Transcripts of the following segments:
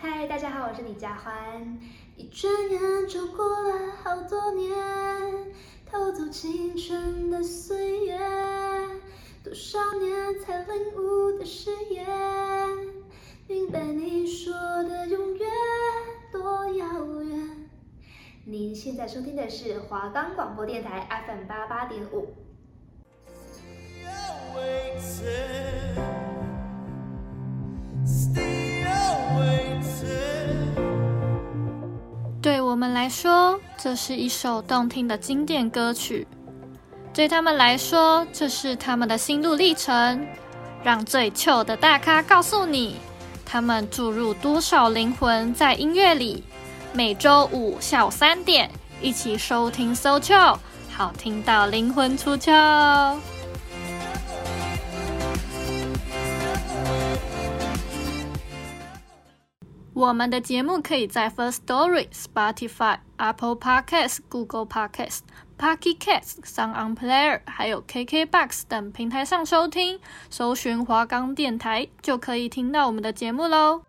嗨，大家好，我是李佳欢。一转眼就过了好多年，偷走青春的岁月，多少年才领悟的誓言，明白你说的永远多遥远。您现在收听的是华冈广播电台 FM 八八点五。对我们来说，这是一首动听的经典歌曲；对他们来说，这是他们的心路历程。让最糗的大咖告诉你，他们注入多少灵魂在音乐里。每周五下午三点，一起收听 So 好听到灵魂出窍。我们的节目可以在 First Story、Spotify、Apple Podcasts、Google Podcasts、Pocket Casts、Sound On Player，还有 KKBox 等平台上收听，搜寻华冈电台就可以听到我们的节目喽。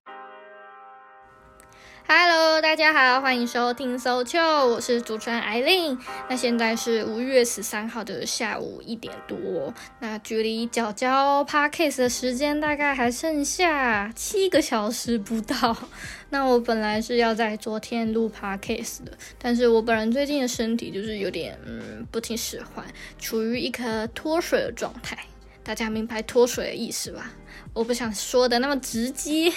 Hello，大家好，欢迎收听 So Chill，我是主持人艾琳。那现在是五月十三号的下午一点多，那距离角角 Podcast 的时间大概还剩下七个小时不到。那我本来是要在昨天录 Podcast 的，但是我本人最近的身体就是有点嗯不听使唤，处于一颗脱水的状态。大家明白脱水的意思吧？我不想说的那么直接。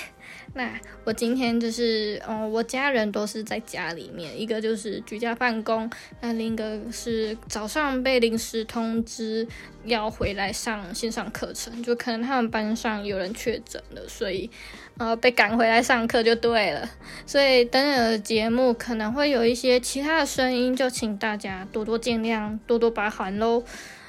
那我今天就是，嗯，我家人都是在家里面，一个就是居家办公，那另一个是早上被临时通知要回来上线上课程，就可能他们班上有人确诊了，所以，呃，被赶回来上课就对了。所以等等的节目可能会有一些其他的声音，就请大家多多见谅，多多包涵喽。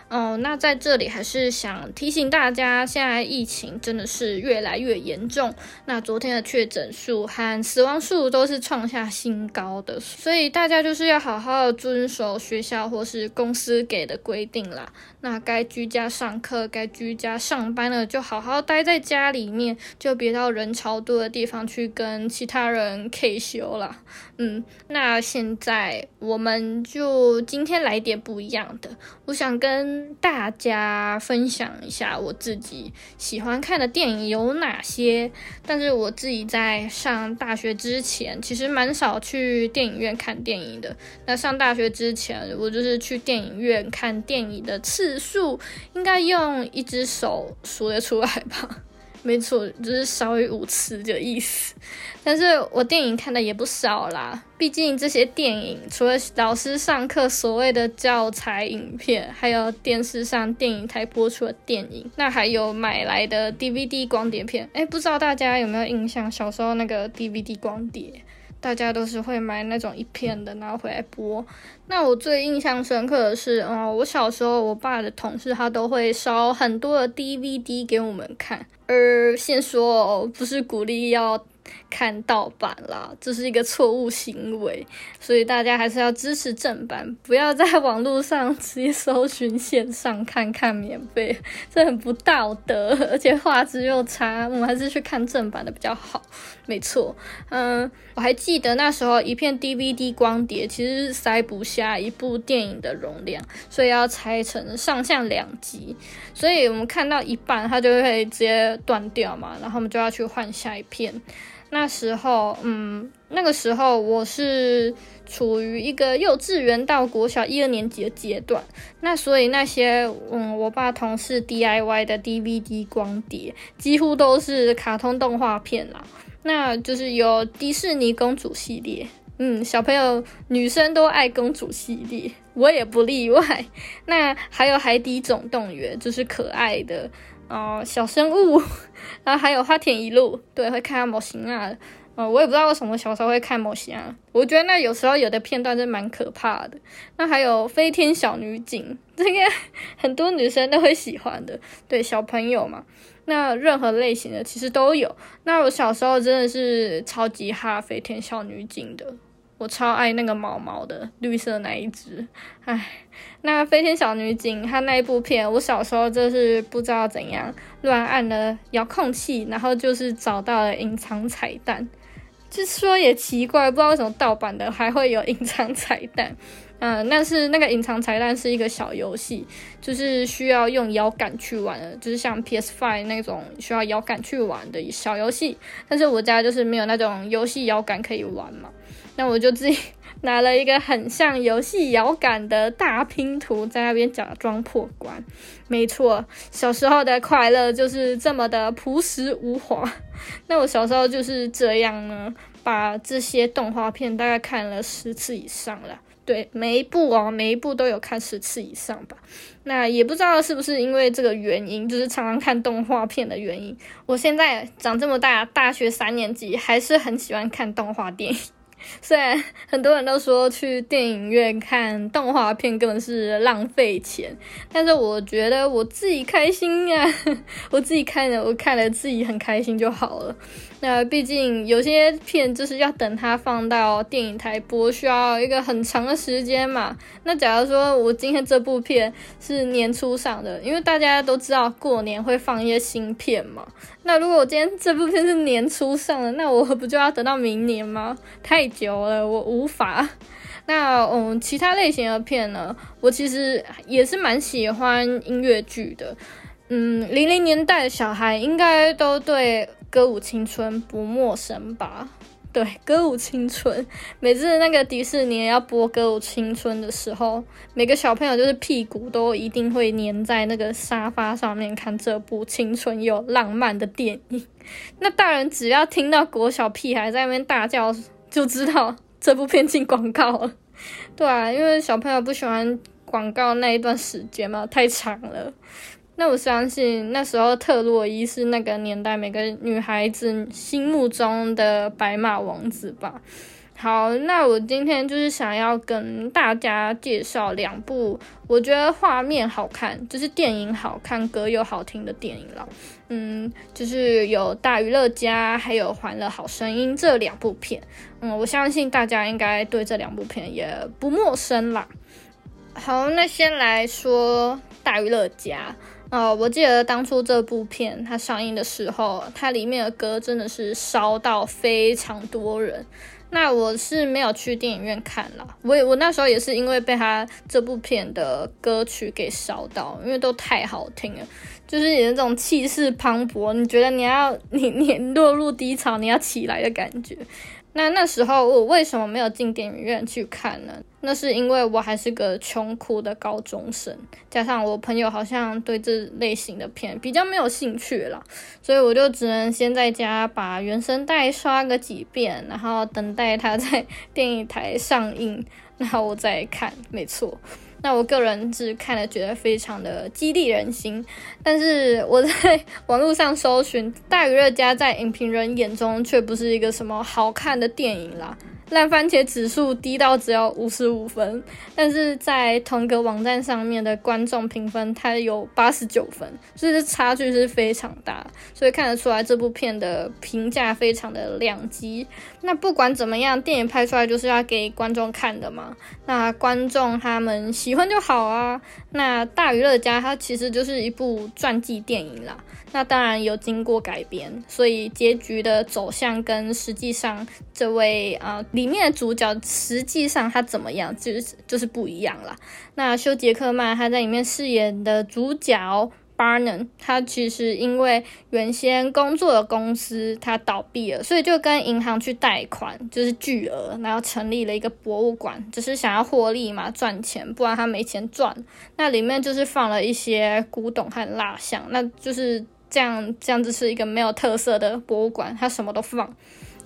哦，那在这里还是想提醒大家，现在疫情真的是越来越严重。那昨天的确诊数和死亡数都是创下新高的，所以大家就是要好好遵守学校或是公司给的规定啦。那该居家上课、该居家上班的，就好好待在家里面，就别到人潮多的地方去跟其他人 K 修啦。嗯，那现在我们就今天来点不一样的，我想跟。大家分享一下我自己喜欢看的电影有哪些。但是我自己在上大学之前，其实蛮少去电影院看电影的。那上大学之前，我就是去电影院看电影的次数，应该用一只手数得出来吧。没错，就是少于五次的意思。但是我电影看的也不少啦，毕竟这些电影除了老师上课所谓的教材影片，还有电视上电影台播出的电影，那还有买来的 DVD 光碟片。哎，不知道大家有没有印象，小时候那个 DVD 光碟？大家都是会买那种一片的，然后回来播。那我最印象深刻的是，哦，我小时候我爸的同事他都会烧很多的 DVD 给我们看。而先说哦，不是鼓励要。看盗版啦，这是一个错误行为，所以大家还是要支持正版，不要在网络上直接搜寻线上看看免费，这很不道德，而且画质又差，我们还是去看正版的比较好。没错，嗯，我还记得那时候一片 DVD 光碟其实是塞不下一部电影的容量，所以要拆成上下两集，所以我们看到一半它就会直接断掉嘛，然后我们就要去换下一片。那时候，嗯，那个时候我是处于一个幼稚园到国小一二年级的阶段，那所以那些，嗯，我爸同事 DIY 的 DVD 光碟几乎都是卡通动画片啦，那就是有迪士尼公主系列，嗯，小朋友女生都爱公主系列，我也不例外。那还有海底总动员，就是可爱的。哦、小生物，然后还有花田一路，对，会看模型啊。呃，我也不知道为什么小时候会看模型啊。我觉得那有时候有的片段是蛮可怕的。那还有飞天小女警，这个 很多女生都会喜欢的，对，小朋友嘛。那任何类型的其实都有。那我小时候真的是超级哈飞天小女警的。我超爱那个毛毛的绿色那一只，唉，那飞天小女警她那一部片，我小时候就是不知道怎样乱按了遥控器，然后就是找到了隐藏彩蛋，就说也奇怪，不知道为什么盗版的还会有隐藏彩蛋。嗯、但，是那个隐藏彩蛋是一个小游戏，就是需要用摇杆去玩的，就是像 PS5 那种需要摇杆去玩的小游戏。但是我家就是没有那种游戏摇杆可以玩嘛，那我就自己。拿了一个很像游戏摇杆的大拼图，在那边假装破关。没错，小时候的快乐就是这么的朴实无华。那我小时候就是这样呢，把这些动画片大概看了十次以上了。对，每一部哦，每一部都有看十次以上吧。那也不知道是不是因为这个原因，就是常常看动画片的原因。我现在长这么大，大学三年级，还是很喜欢看动画电影。虽然很多人都说去电影院看动画片根本是浪费钱，但是我觉得我自己开心呀，我自己看了，我看了自己很开心就好了。那毕竟有些片就是要等它放到电影台播，需要一个很长的时间嘛。那假如说我今天这部片是年初上的，因为大家都知道过年会放一些新片嘛。那如果我今天这部片是年初上的，那我不就要等到明年吗？太久了，我无法。那嗯，其他类型的片呢，我其实也是蛮喜欢音乐剧的。嗯，零零年代的小孩应该都对。歌舞青春不陌生吧？对，歌舞青春，每次那个迪士尼要播歌舞青春的时候，每个小朋友就是屁股都一定会粘在那个沙发上面看这部青春又浪漫的电影。那大人只要听到国小屁孩在那边大叫，就知道这部片进广告了。对啊，因为小朋友不喜欢广告那一段时间嘛，太长了。那我相信那时候特洛伊是那个年代每个女孩子心目中的白马王子吧。好，那我今天就是想要跟大家介绍两部我觉得画面好看，就是电影好看、歌又好听的电影了。嗯，就是有《大娱乐家》还有《欢乐好声音》这两部片。嗯，我相信大家应该对这两部片也不陌生啦。好，那先来说《大娱乐家》。哦，我记得当初这部片它上映的时候，它里面的歌真的是烧到非常多人。那我是没有去电影院看了，我也我那时候也是因为被它这部片的歌曲给烧到，因为都太好听了，就是有那种气势磅礴，你觉得你要你你落入低潮，你要起来的感觉。那那时候我为什么没有进电影院去看呢？那是因为我还是个穷苦的高中生，加上我朋友好像对这类型的片比较没有兴趣了，所以我就只能先在家把原声带刷个几遍，然后等待它在 电影台上映，然后我再看。没错。那我个人是看了觉得非常的激励人心，但是我在 网络上搜寻《大娱乐家》在影评人眼中却不是一个什么好看的电影啦。烂番茄指数低到只有五十五分，但是在同个网站上面的观众评分，它有八十九分，所以这差距是非常大，所以看得出来这部片的评价非常的两极。那不管怎么样，电影拍出来就是要给观众看的嘛，那观众他们喜欢就好啊。那大娱乐家它其实就是一部传记电影啦。那当然有经过改编，所以结局的走向跟实际上这位啊、里面的主角实际上他怎么样，就是就是不一样啦。那休杰克曼他在里面饰演的主角 Barnum，他其实因为原先工作的公司他倒闭了，所以就跟银行去贷款，就是巨额，然后成立了一个博物馆，只是想要获利嘛，赚钱，不然他没钱赚。那里面就是放了一些古董和蜡像，那就是。这样这样子是一个没有特色的博物馆，他什么都放，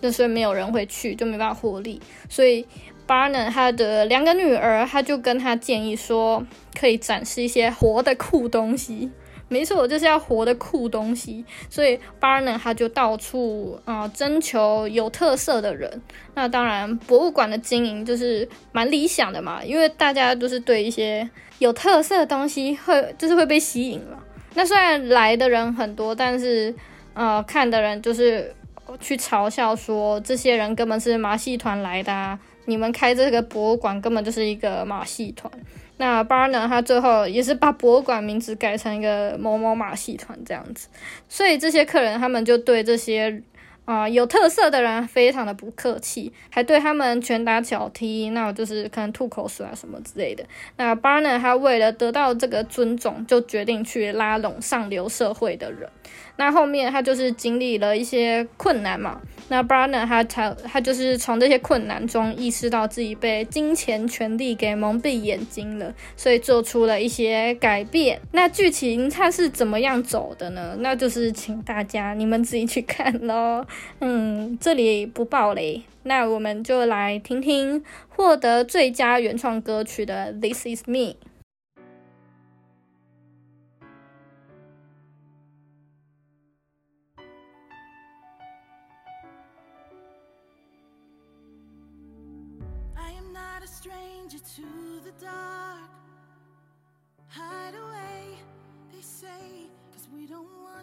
就所以没有人会去，就没办法获利。所以巴纳他的两个女儿，他就跟他建议说，可以展示一些活的酷东西。没错，我就是要活的酷东西。所以巴纳他就到处啊、呃、征求有特色的人。那当然，博物馆的经营就是蛮理想的嘛，因为大家都是对一些有特色的东西会就是会被吸引了。那虽然来的人很多，但是，呃，看的人就是去嘲笑说，这些人根本是马戏团来的啊！你们开这个博物馆根本就是一个马戏团。那巴纳他最后也是把博物馆名字改成一个某某马戏团这样子，所以这些客人他们就对这些啊、有特色的人非常的不客气，还对他们拳打脚踢，那就是可能吐口水啊什么之类的。那 Barnett 他为了得到这个尊重，就决定去拉拢上流社会的人。那后面他就是经历了一些困难嘛，那 Barnett 他才他就是从这些困难中意识到自己被金钱权力给蒙蔽眼睛了，所以做出了一些改变。那剧情它是怎么样走的呢？那就是请大家你们自己去看喽。嗯，这里不爆雷，那我们就来听听获得最佳原创歌曲的《This Is Me》。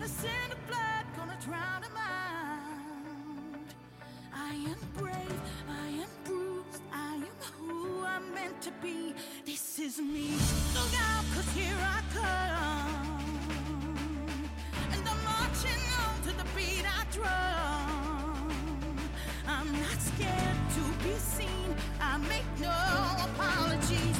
Gonna send a blood, gonna drown. I am brave, I am bruised, I am who I'm meant to be. This is me. Look out, cause here I come. And I'm marching on to the beat I drum. I'm not scared to be seen, I make no apologies.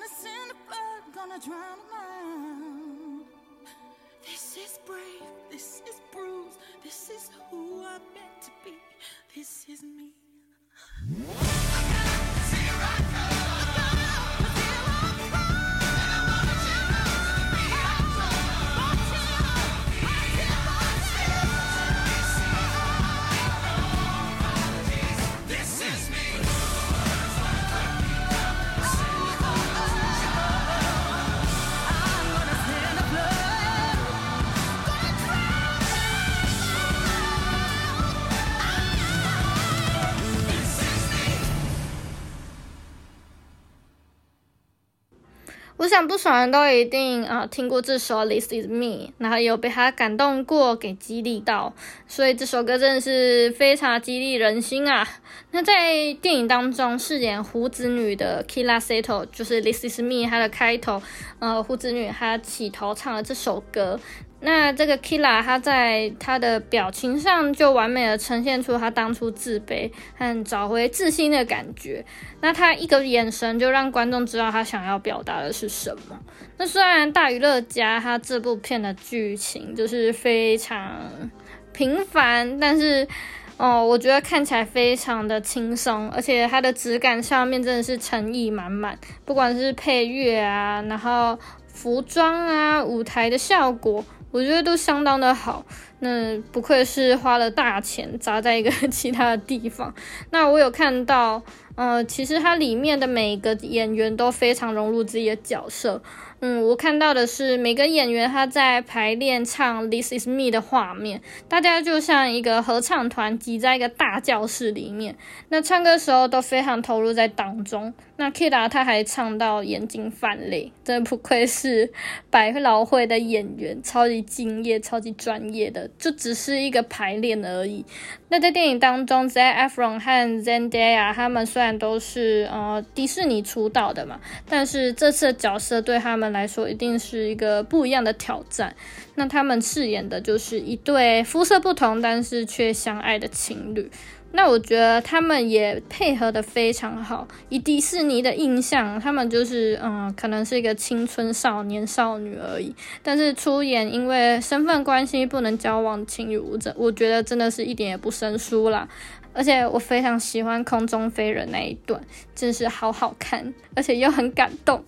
Gonna send a flood, gonna drown a mind. This is brave, this is bruised, this is who I'm meant to be, this is me. 不少人都一定啊听过这首《This Is Me》，然后有被他感动过，给激励到，所以这首歌真的是非常激励人心啊。那在电影当中饰演胡子女的 Kila Seto，就是《This Is Me》它的开头，呃，胡子女她起头唱了这首歌。那这个 Kira 他在他的表情上就完美的呈现出他当初自卑和找回自信的感觉。那他一个眼神就让观众知道他想要表达的是什么。那虽然大娱乐家他这部片的剧情就是非常平凡，但是哦，我觉得看起来非常的轻松，而且它的质感上面真的是诚意满满，不管是配乐啊，然后服装啊，舞台的效果。我觉得都相当的好，那不愧是花了大钱砸在一个 其他的地方。那我有看到，呃，其实它里面的每一个演员都非常融入自己的角色。嗯，我看到的是每个演员他在排练唱《This Is Me》的画面，大家就像一个合唱团挤在一个大教室里面，那唱歌时候都非常投入在当中。那 Kira 他还唱到眼睛泛泪，真的不愧是 百老汇的演员，超级敬业、超级专业的，就只是一个排练而已。那在电影当中，Zac Efron 和 Zendaya 他们虽然都是呃迪士尼出道的嘛，但是这次的角色对他们来说一定是一个不一样的挑战。那他们饰演的就是一对肤色不同但是却相爱的情侣。那我觉得他们也配合得非常好。以迪士尼的印象，他们就是嗯，可能是一个青春少年少女而已。但是出演因为身份关系不能交往情侣，我这我觉得真的是一点也不生疏啦。而且我非常喜欢空中飞人那一段，真是好好看，而且又很感动。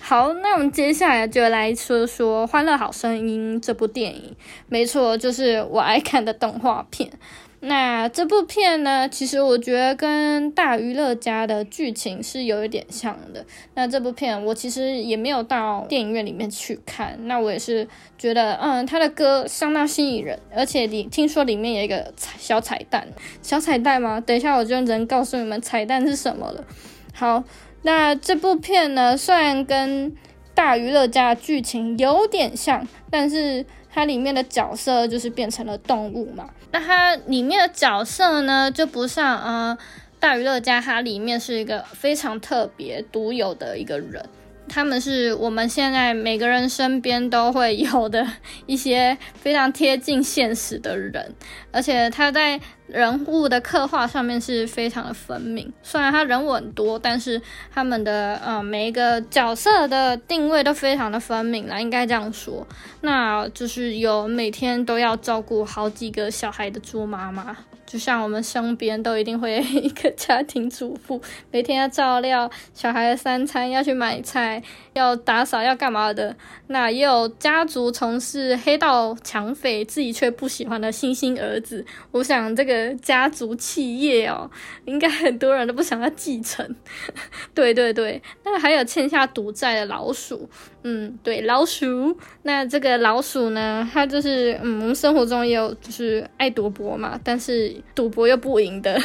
好，那我们接下来就来说说《欢乐好声音》这部电影。没错，就是我爱看的动画片。那这部片呢，其实我觉得跟大娱乐家的剧情是有一点像的。那这部片我其实也没有到电影院里面去看，那我也是觉得，嗯，他的歌相当吸引人，而且里听说里面有一个小彩蛋，小彩蛋吗？等一下我就能告诉你们彩蛋是什么了。好，那这部片呢，虽然跟大娱乐家的剧情有点像，但是。它里面的角色就是变成了动物嘛，那它里面的角色呢，就不像呃大娱乐家，它里面是一个非常特别独有的一个人。他们是我们现在每个人身边都会有的一些非常贴近现实的人，而且他在人物的刻画上面是非常的分明。虽然他人物很多，但是他们的呃每一个角色的定位都非常的分明啦，应该这样说。那就是有每天都要照顾好几个小孩的猪妈妈。就像我们身边都一定会 一个家庭主妇，每天要照料小孩的三餐，要去买菜，要打扫，要干嘛的。那也有家族从事黑道抢匪，自己却不喜欢的星星儿子。我想这个家族企业哦，应该很多人都不想要继承。对对对，那还有欠下赌债的老鼠。嗯，对，老鼠。那这个老鼠呢，它就是嗯，我们生活中也有就是爱赌博嘛，但是赌博又不赢的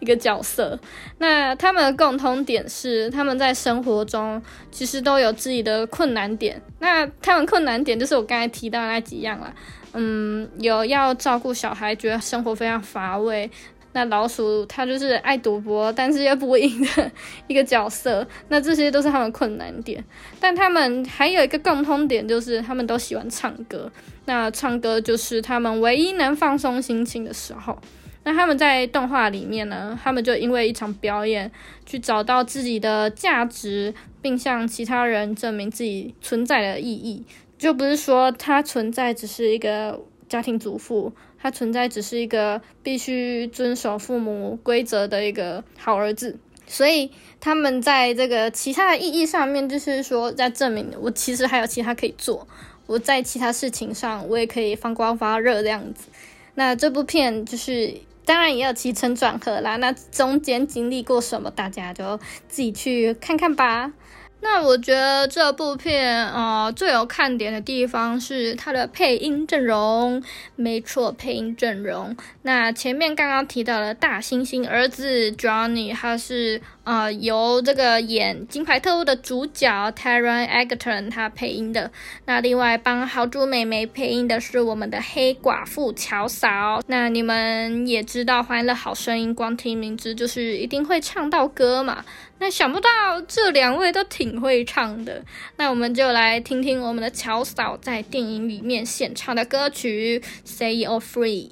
一个角色。那他们的共通点是，他们在生活中其实都有自己的困难点。那他们困难点就是我刚才提到那几样啦。嗯，有要照顾小孩，觉得生活非常乏味。那老鼠它就是爱赌博，但是又不赢的一个角色。那这些都是他们困难点，但他们还有一个共通点，就是他们都喜欢唱歌。那唱歌就是他们唯一能放松心情的时候。那他们在动画里面呢，他们就因为一场表演，去找到自己的价值，并向其他人证明自己存在的意义。就不是说他存在只是一个家庭主妇。他存在只是一个必须遵守父母规则的一个好儿子，所以他们在这个其他的意义上面，就是说在证明我其实还有其他可以做，我在其他事情上我也可以发光发热这样子。那这部片就是当然也有起承转合啦，那中间经历过什么，大家就自己去看看吧。那我觉得这部片啊、最有看点的地方是它的配音阵容。没错，配音阵容。那前面刚刚提到的大猩猩儿子 Johnny，他是呃，由这个演《金牌特务》的主角 Taron Egerton 他配音的。那另外帮豪猪妹妹配音的是我们的黑寡妇乔嫂。那你们也知道，《欢乐好声音》光听名字就是一定会唱到歌嘛。那想不到这两位都挺会唱的。那我们就来听听我们的乔嫂在电影里面献唱的歌曲《Set You Free》。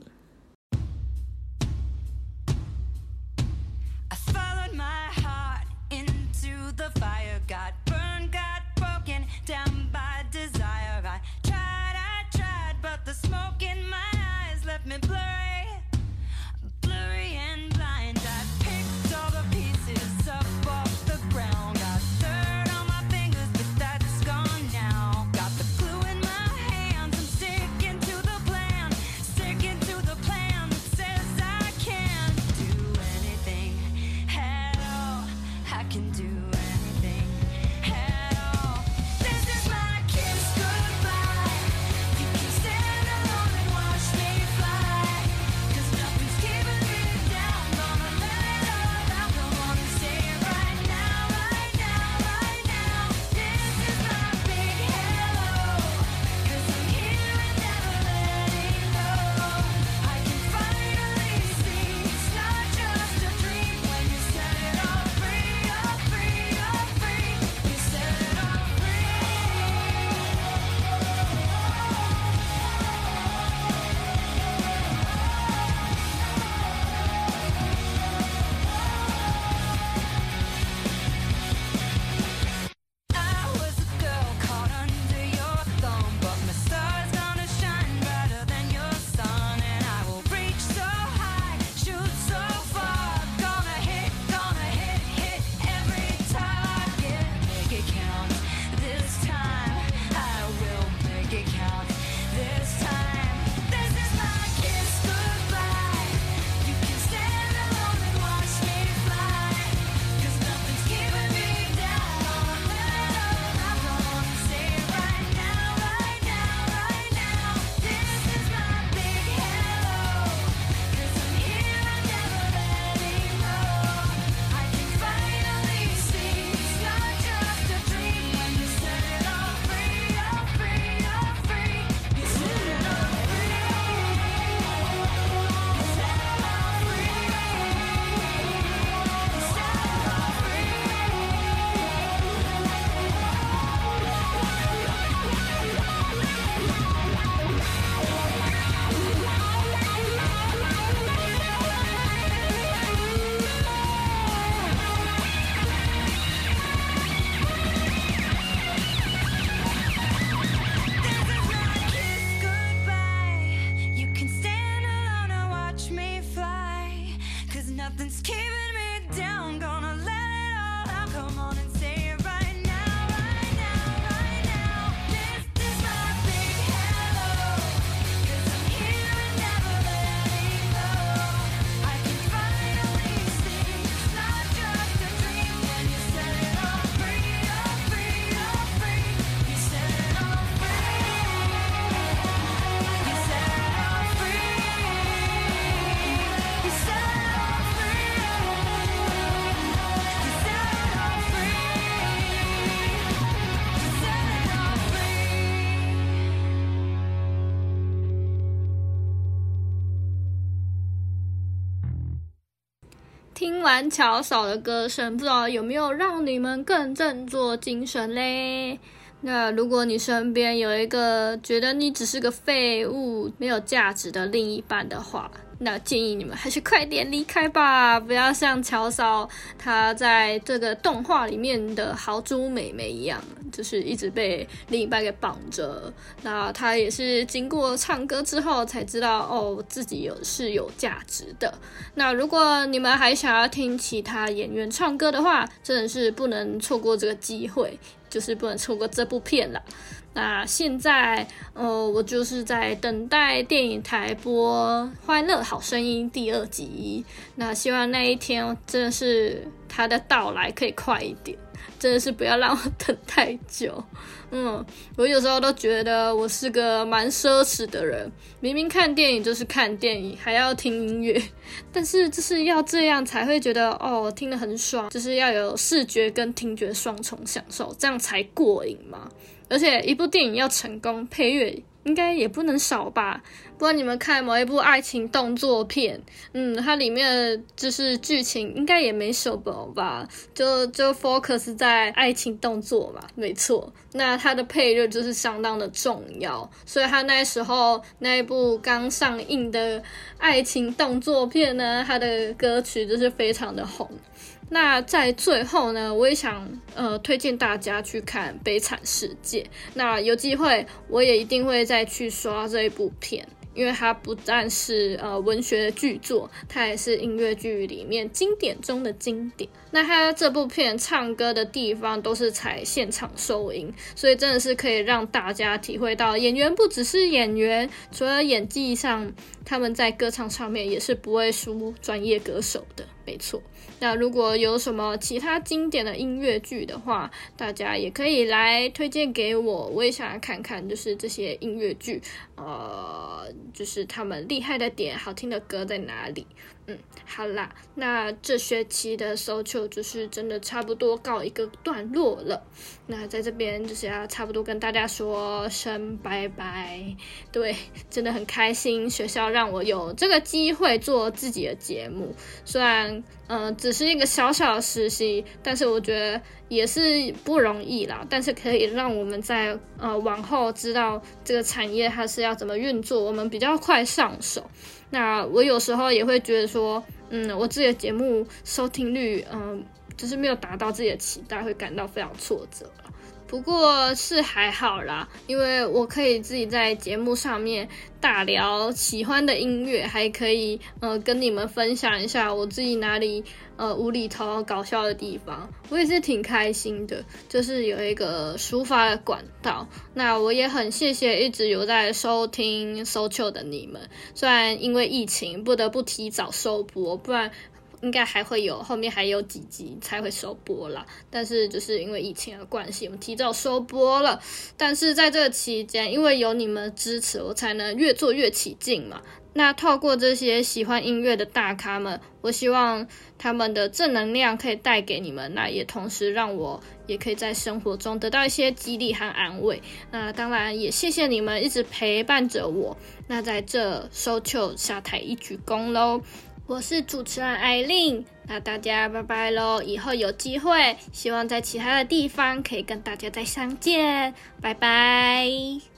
玩乔嫂的歌声，不知道有没有让你们更振作精神嘞？那如果你身边有一个觉得你只是个废物、没有价值的另一半的话，那建议你们还是快点离开吧，不要像乔嫂她在这个动画里面的豪猪妹妹一样，就是一直被另一半给绑着。那她也是经过唱歌之后才知道，哦，自己有是有价值的。那如果你们还想要听其他演员唱歌的话，真的是不能错过这个机会，就是不能错过这部片了。那现在，呃，我就是在等待电影台播《欢乐好声音》第二集。那希望那一天真的是它的到来可以快一点。真的是不要让我等太久。嗯，我有时候都觉得我是个蛮奢侈的人，明明看电影就是看电影，还要听音乐，但是就是要这样才会觉得哦，听得很爽，就是要有视觉跟听觉双重享受，这样才过瘾嘛。而且一部电影要成功，配乐应该也不能少吧？不然你们看某一部爱情动作片，嗯，它里面就是剧情应该也没什么吧？就就 focus 在爱情动作吧，没错。那它的配乐就是相当的重要，所以它那时候那一部刚上映的爱情动作片呢，它的歌曲就是非常的红。那在最后呢，我也想呃推荐大家去看《悲惨世界》。那有机会，我也一定会再去刷这一部片。因为它不但是呃文学的巨作，它也是音乐剧里面经典中的经典。那它这部片唱歌的地方都是采现场收音，所以真的是可以让大家体会到演员不只是演员，除了演技上，他们在歌唱上面也是不会输专业歌手的。没错。那如果有什么其他经典的音乐剧的话，大家也可以来推荐给我，我也想要看看，就是这些音乐剧，呃，就是他们厉害的点，好听的歌在哪里。嗯，好啦，那这学期的 SoulChill 就是真的差不多告一个段落了。那在这边就是要差不多跟大家说声拜拜。对，真的很开心，学校让我有这个机会做自己的节目。虽然，嗯、呃，只是一个小小的实习，但是我觉得也是不容易啦。但是可以让我们在呃往后知道这个产业它是要怎么运作，我们比较快上手。那我有时候也会觉得说，嗯，我自己的节目收听率，嗯，就是没有达到自己的期待，会感到非常挫折。不过是还好啦，因为我可以自己在节目上面大聊喜欢的音乐，还可以呃跟你们分享一下我自己哪里呃无厘头搞笑的地方，我也是挺开心的，就是有一个抒发的管道。那我也很谢谢一直有在收听 so 球的你们，虽然因为疫情不得不提早收播，不然。应该还会有后面还有几集才会收播啦，但是就是因为疫情的关系，我们提早收播了。但是在这个期间，因为有你们支持，我才能越做越起劲嘛。那透过这些喜欢音乐的大咖们，我希望他们的正能量可以带给你们，那也同时让我也可以在生活中得到一些激励和安慰。那当然也谢谢你们一直陪伴着我。那在这收秋下台一鞠躬喽。我是主持人艾琳，那大家拜拜喽！以后有机会，希望在其他的地方可以跟大家再相见，拜拜。